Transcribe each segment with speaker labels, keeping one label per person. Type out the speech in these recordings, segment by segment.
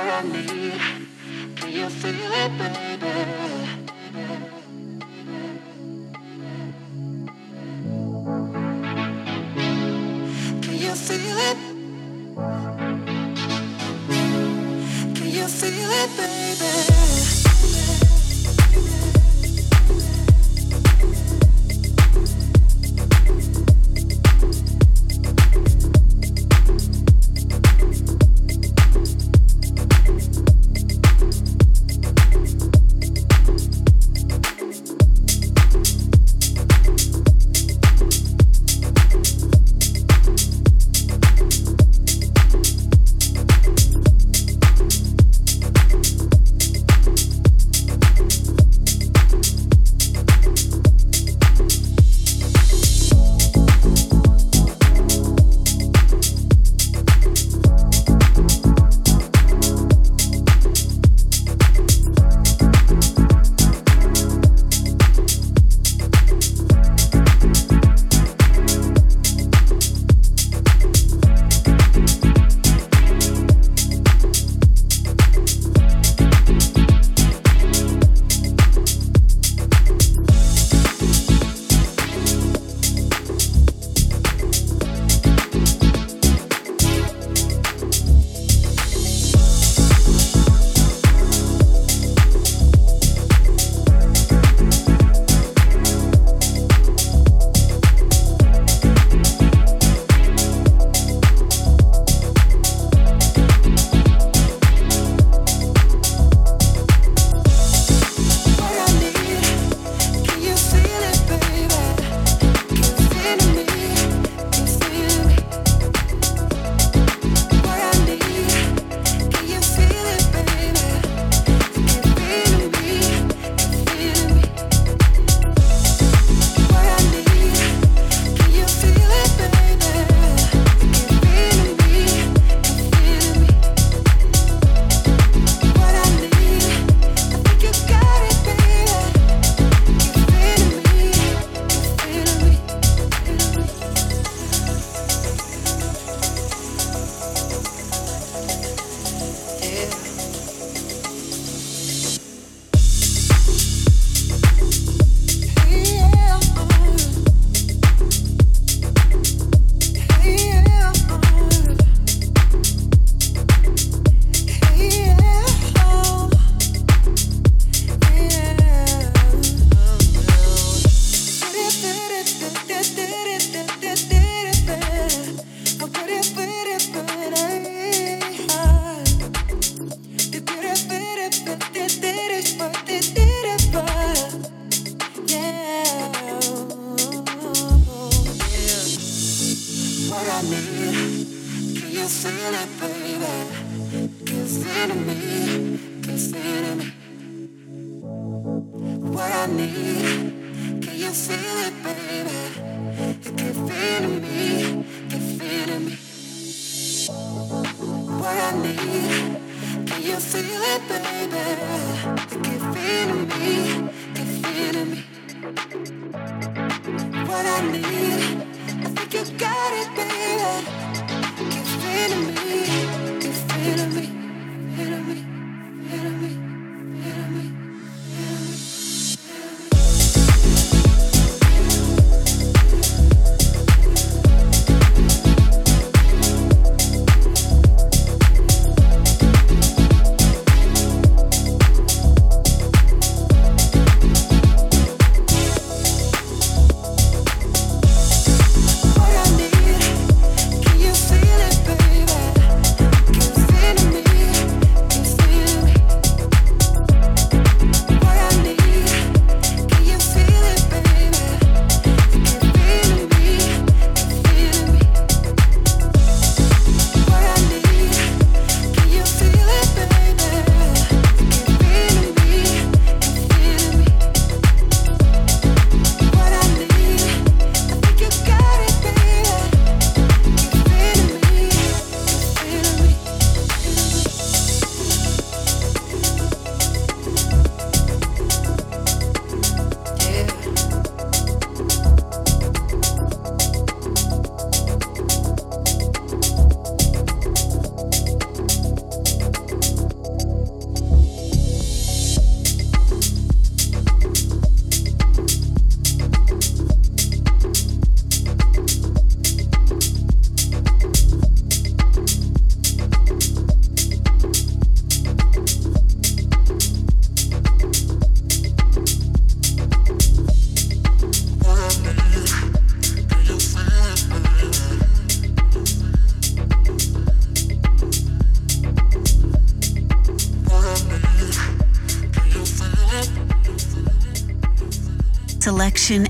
Speaker 1: What I need?
Speaker 2: Can you feel it, baby? Can you feel it?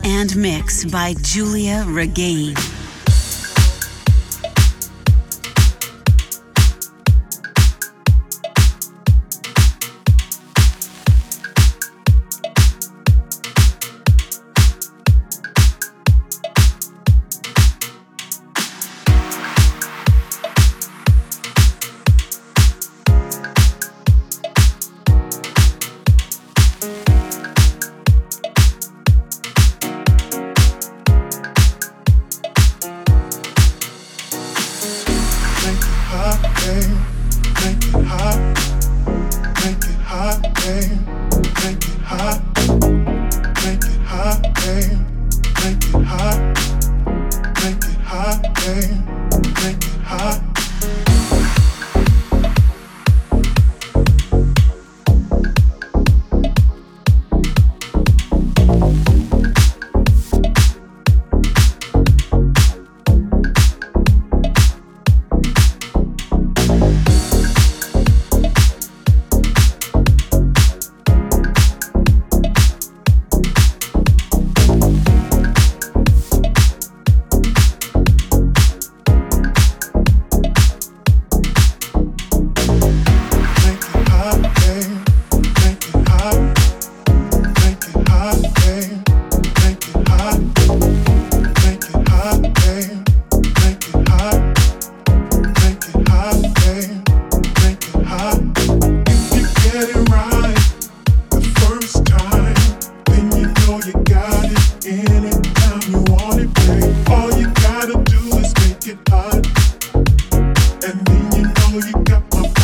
Speaker 2: And mix by Giulia Regain.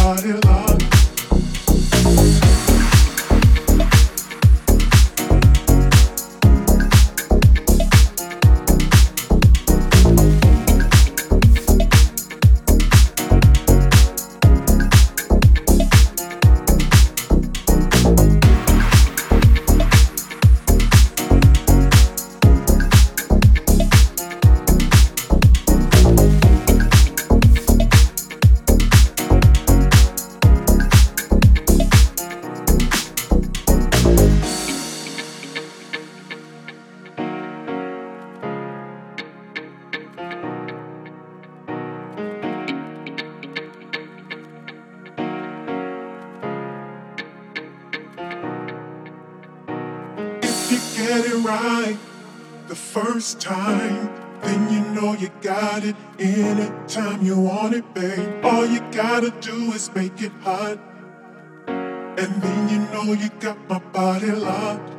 Speaker 2: heart is get hot. And then you know you got my body locked.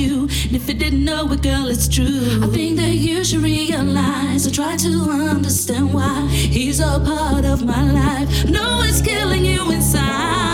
Speaker 3: You. And if you didn't know it, girl, it's true. I think that you should realize. I try to understand why he's a part of my life. No, it's killing you inside.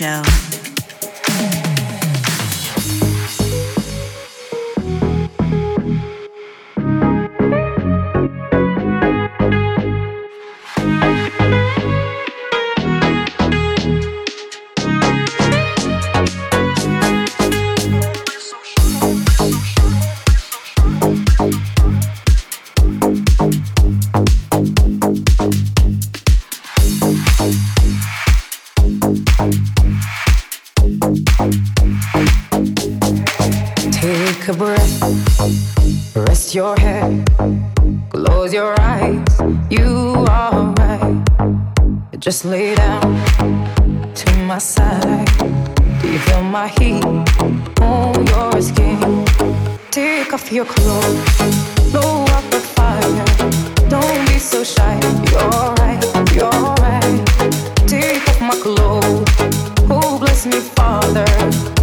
Speaker 1: Show.
Speaker 4: Just lay down to my side. Do you feel my heat on your skin? Take off your clothes, blow up the fire. Don't be so shy. You're right, you're right. Take off my clothes. Oh, bless me, Father.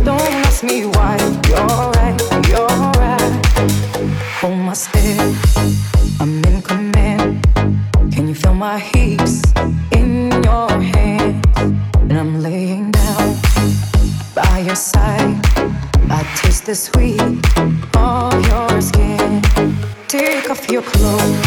Speaker 4: Don't ask me why. You're right, you're right. Hold my step. The sweet of your skin. Take off your clothes,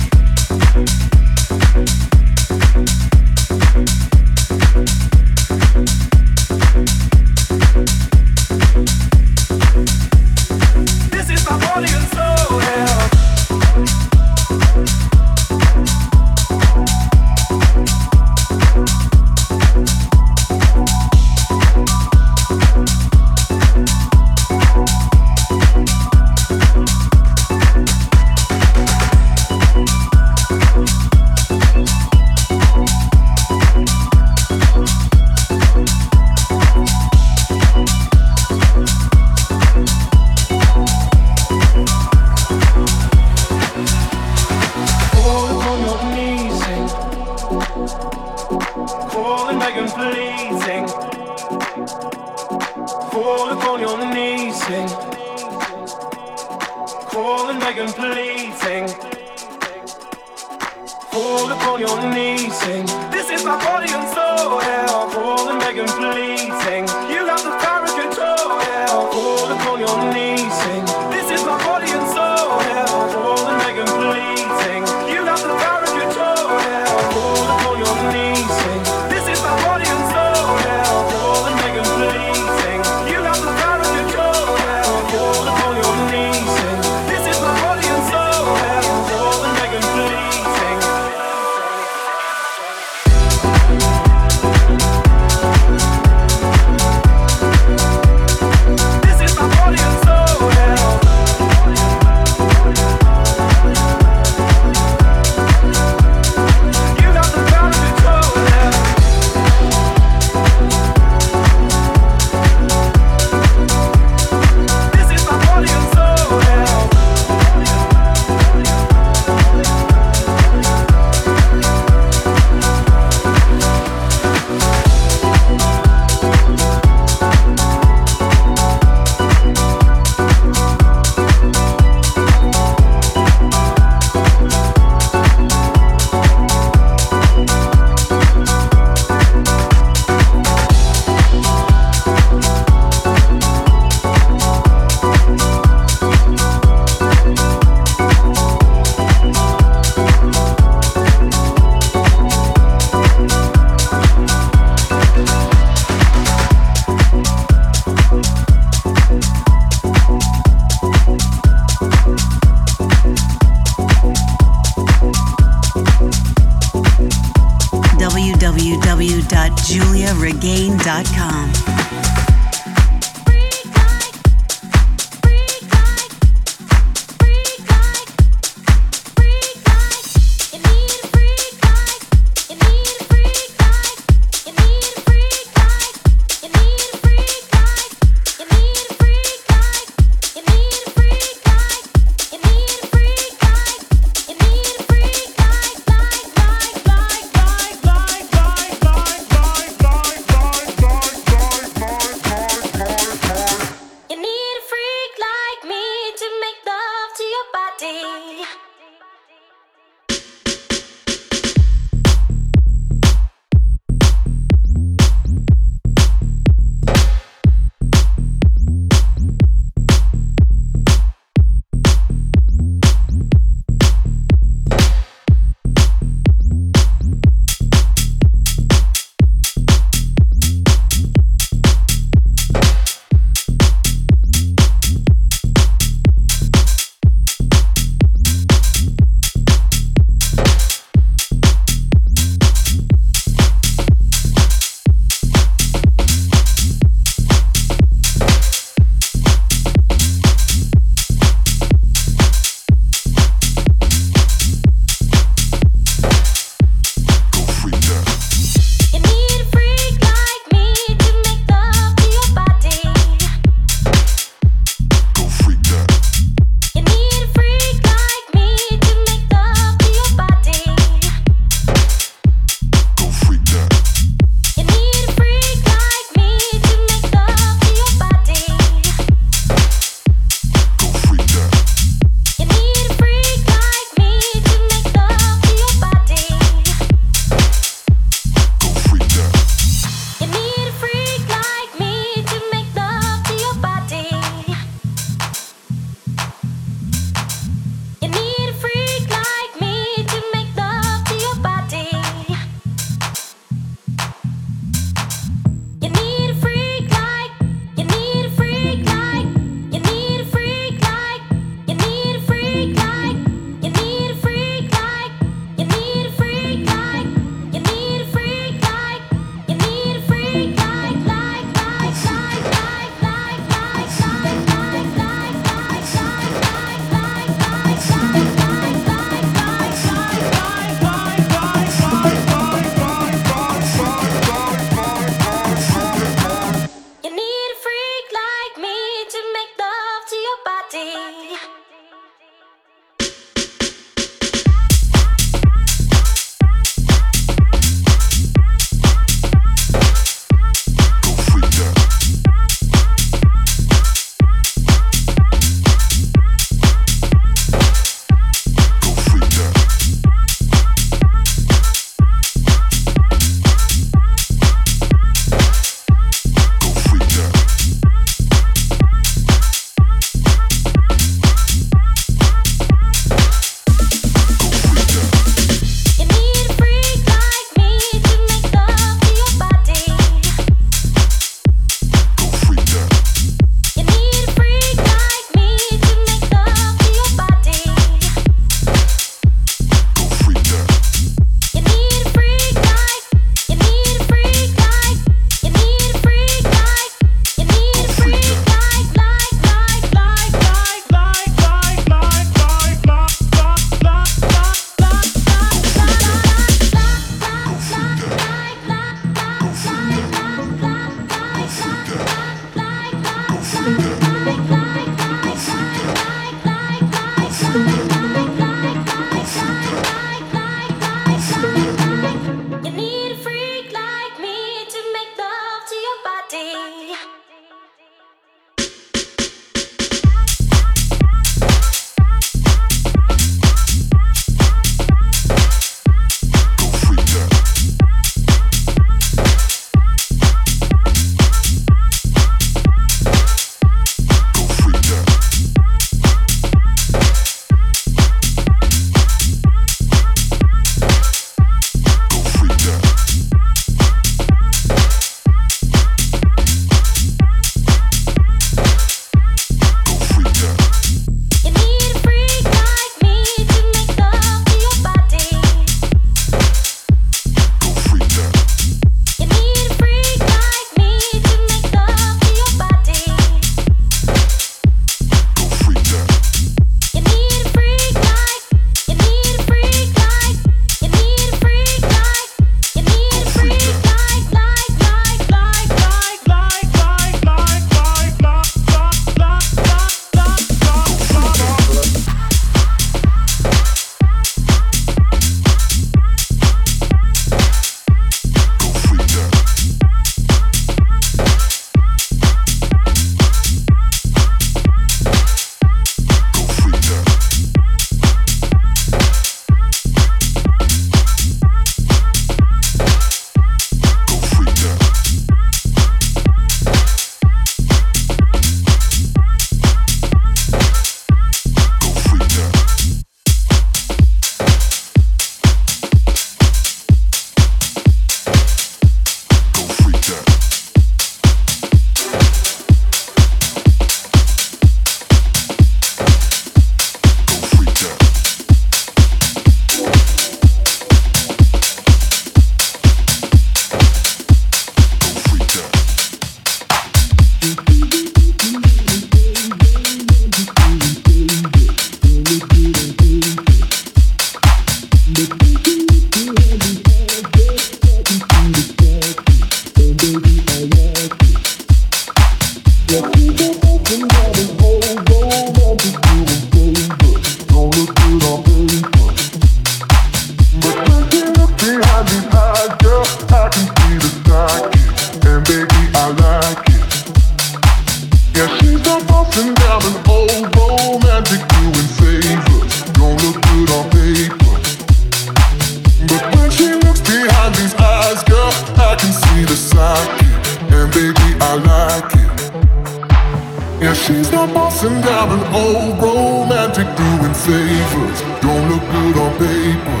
Speaker 5: Yeah,
Speaker 6: she's not bossing down an old romantic doing favors. Don't look good on paper.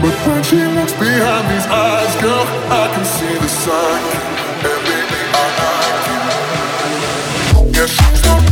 Speaker 6: But when she looks behind these eyes, girl, I can see the sign. And baby, I like it. Yeah, she's not.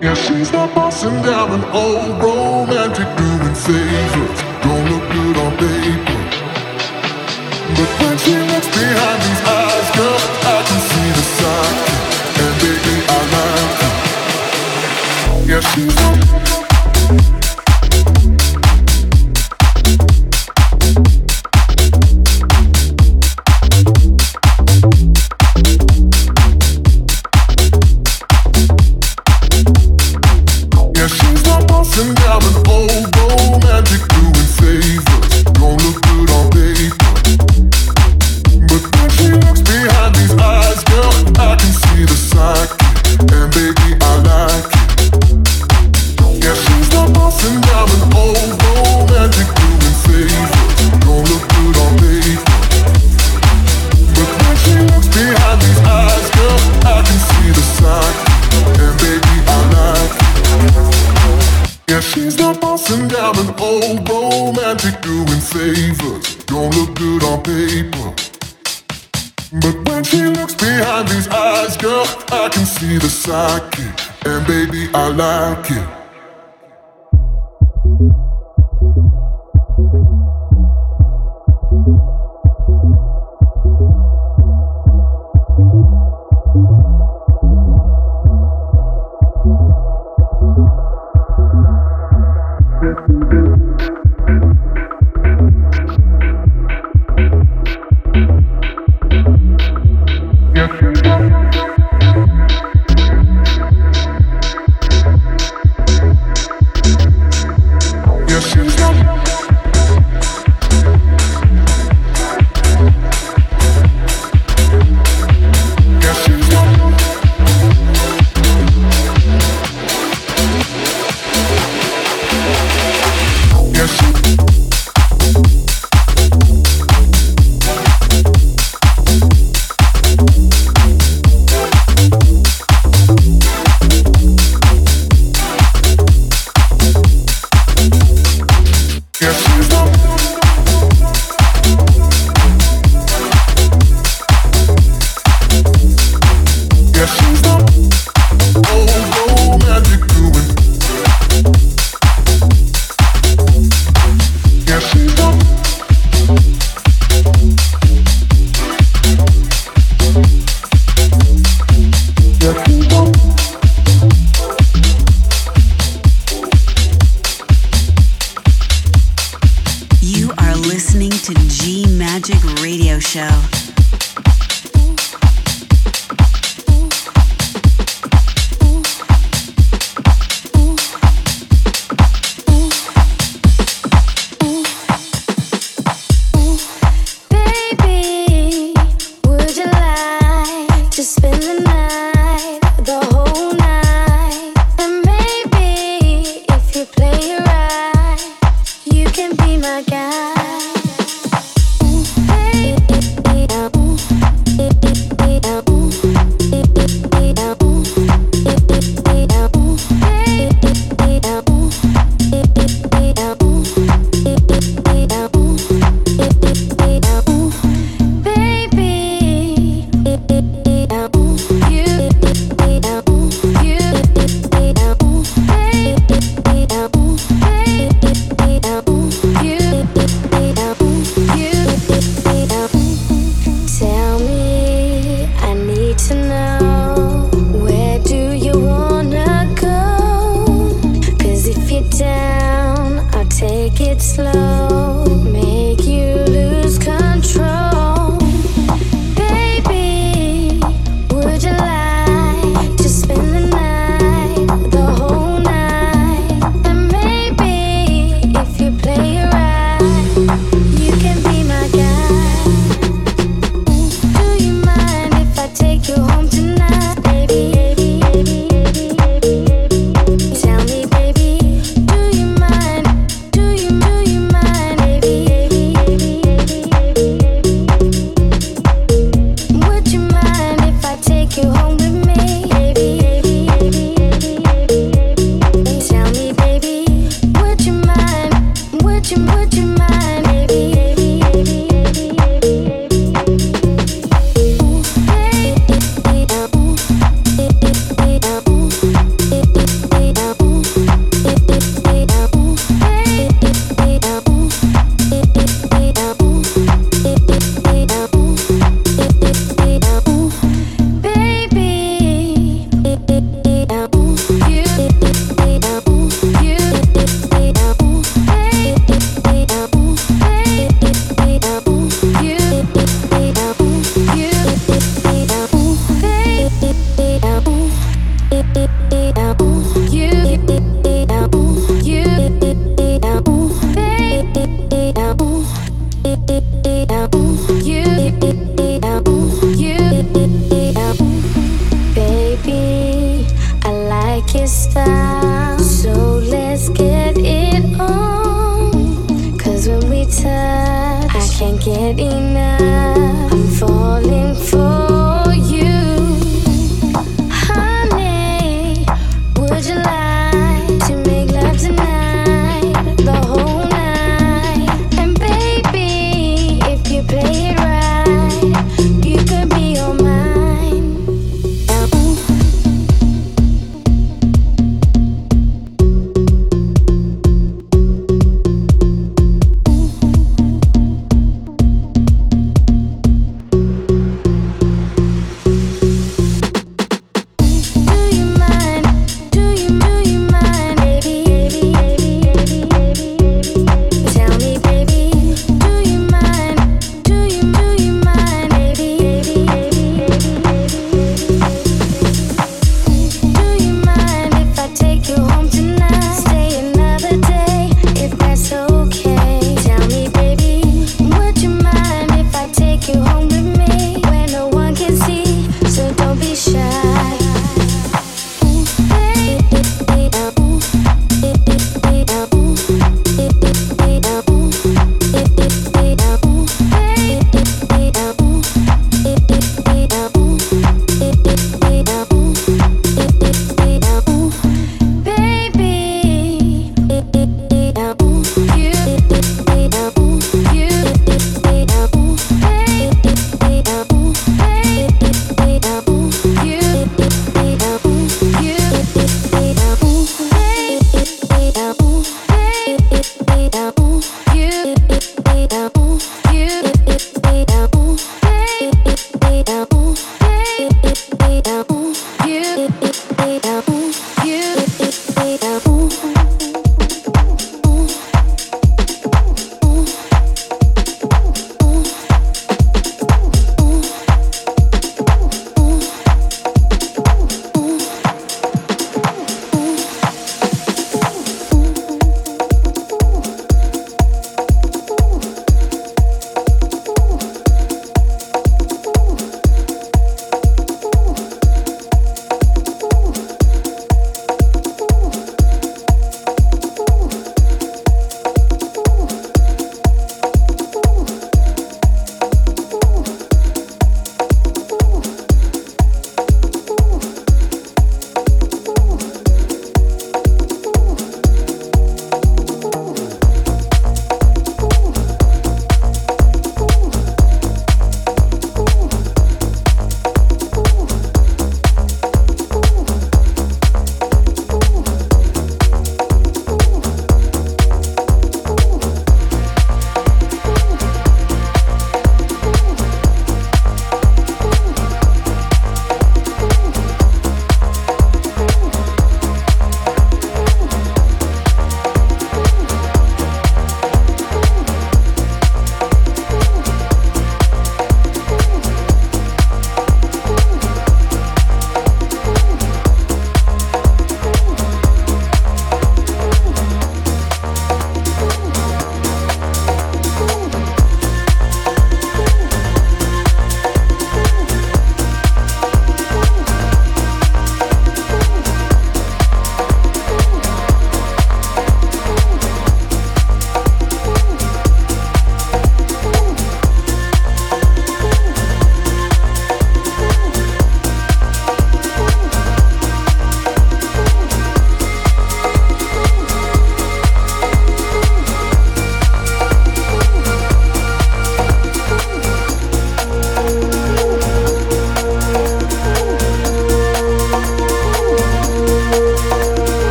Speaker 6: Yeah, she's not bossing down an old romantic doing favors. Don't look good on paper. But when she looks behind these eyes, girl, I can see the sidekick, and baby, I like it. Yeah, she's not.
Speaker 7: I like it. can be my guy.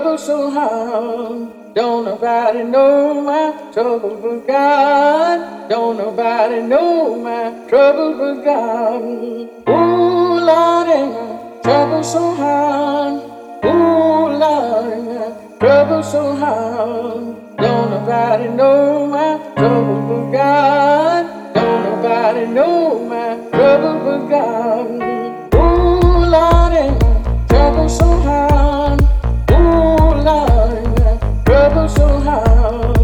Speaker 8: Trouble so hard. Don't nobody know my trouble but God. Don't nobody know my trouble but God. Ooh, Lord, ain't my trouble so hard. Ooh, Lord, ain't my trouble so hard. Don't nobody know my trouble but God. Don't nobody know my trouble but God. Ooh, Lord, ain't my trouble so hard. So hard.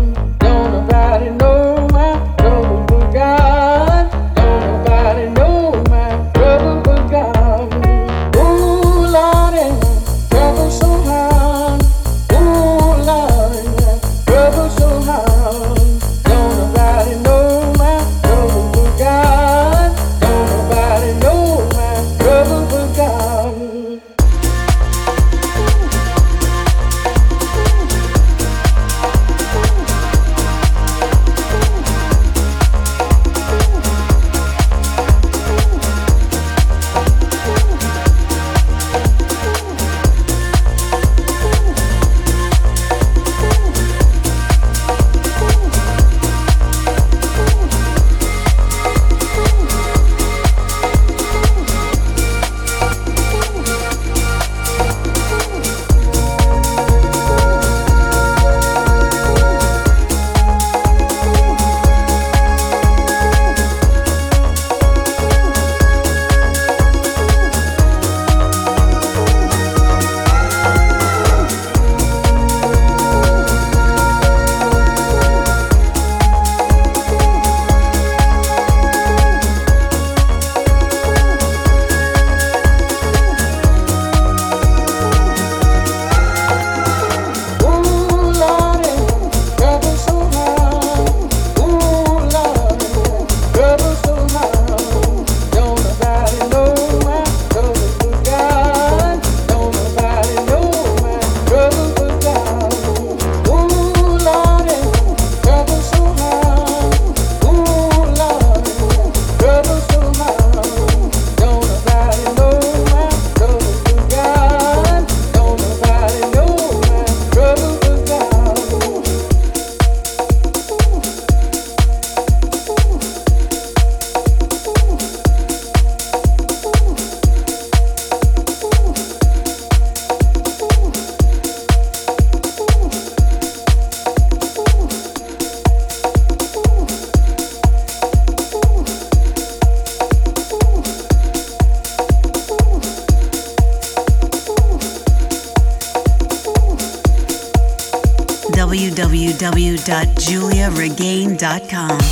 Speaker 8: www.giuliaregain.com.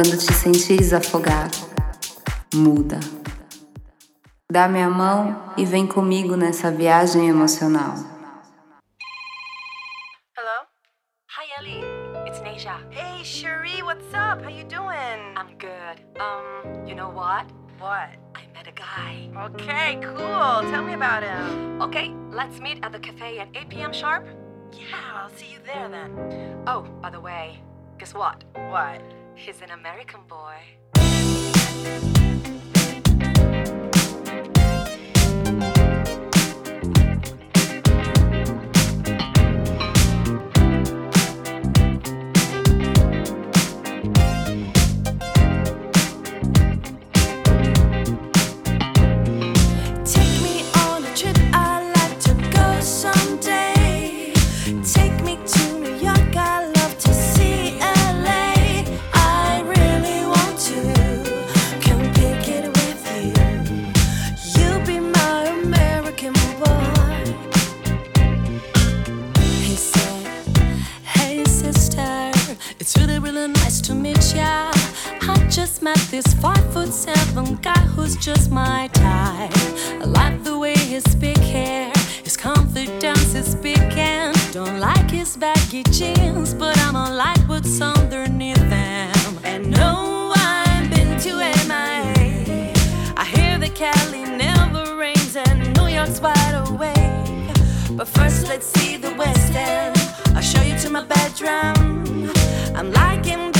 Speaker 8: quando te sentires afogar, muda. Dá minha mão e vem comigo nessa viagem emocional. Hello? Hi Ellie, it's Neja. Hey Cherie, what's up? How you doing? I'm good. Um, you know what? What? I met a guy. Okay, cool. Tell me about him. Okay, let's meet at the cafe at 8 p.m. sharp. Yeah, I'll see you there then. Oh, by the way, guess what? What? He's an American boy. met this five foot seven guy who's just my type.
Speaker 9: I like the way his big hair, his confidence is big and don't like
Speaker 3: his baggy jeans, but I'm a like what's underneath them. And no, I've been to MIA. I hear the Cali never rains and New York's wide awake. But first, let's see the West End. I'll show you to my bedroom. I'm liking.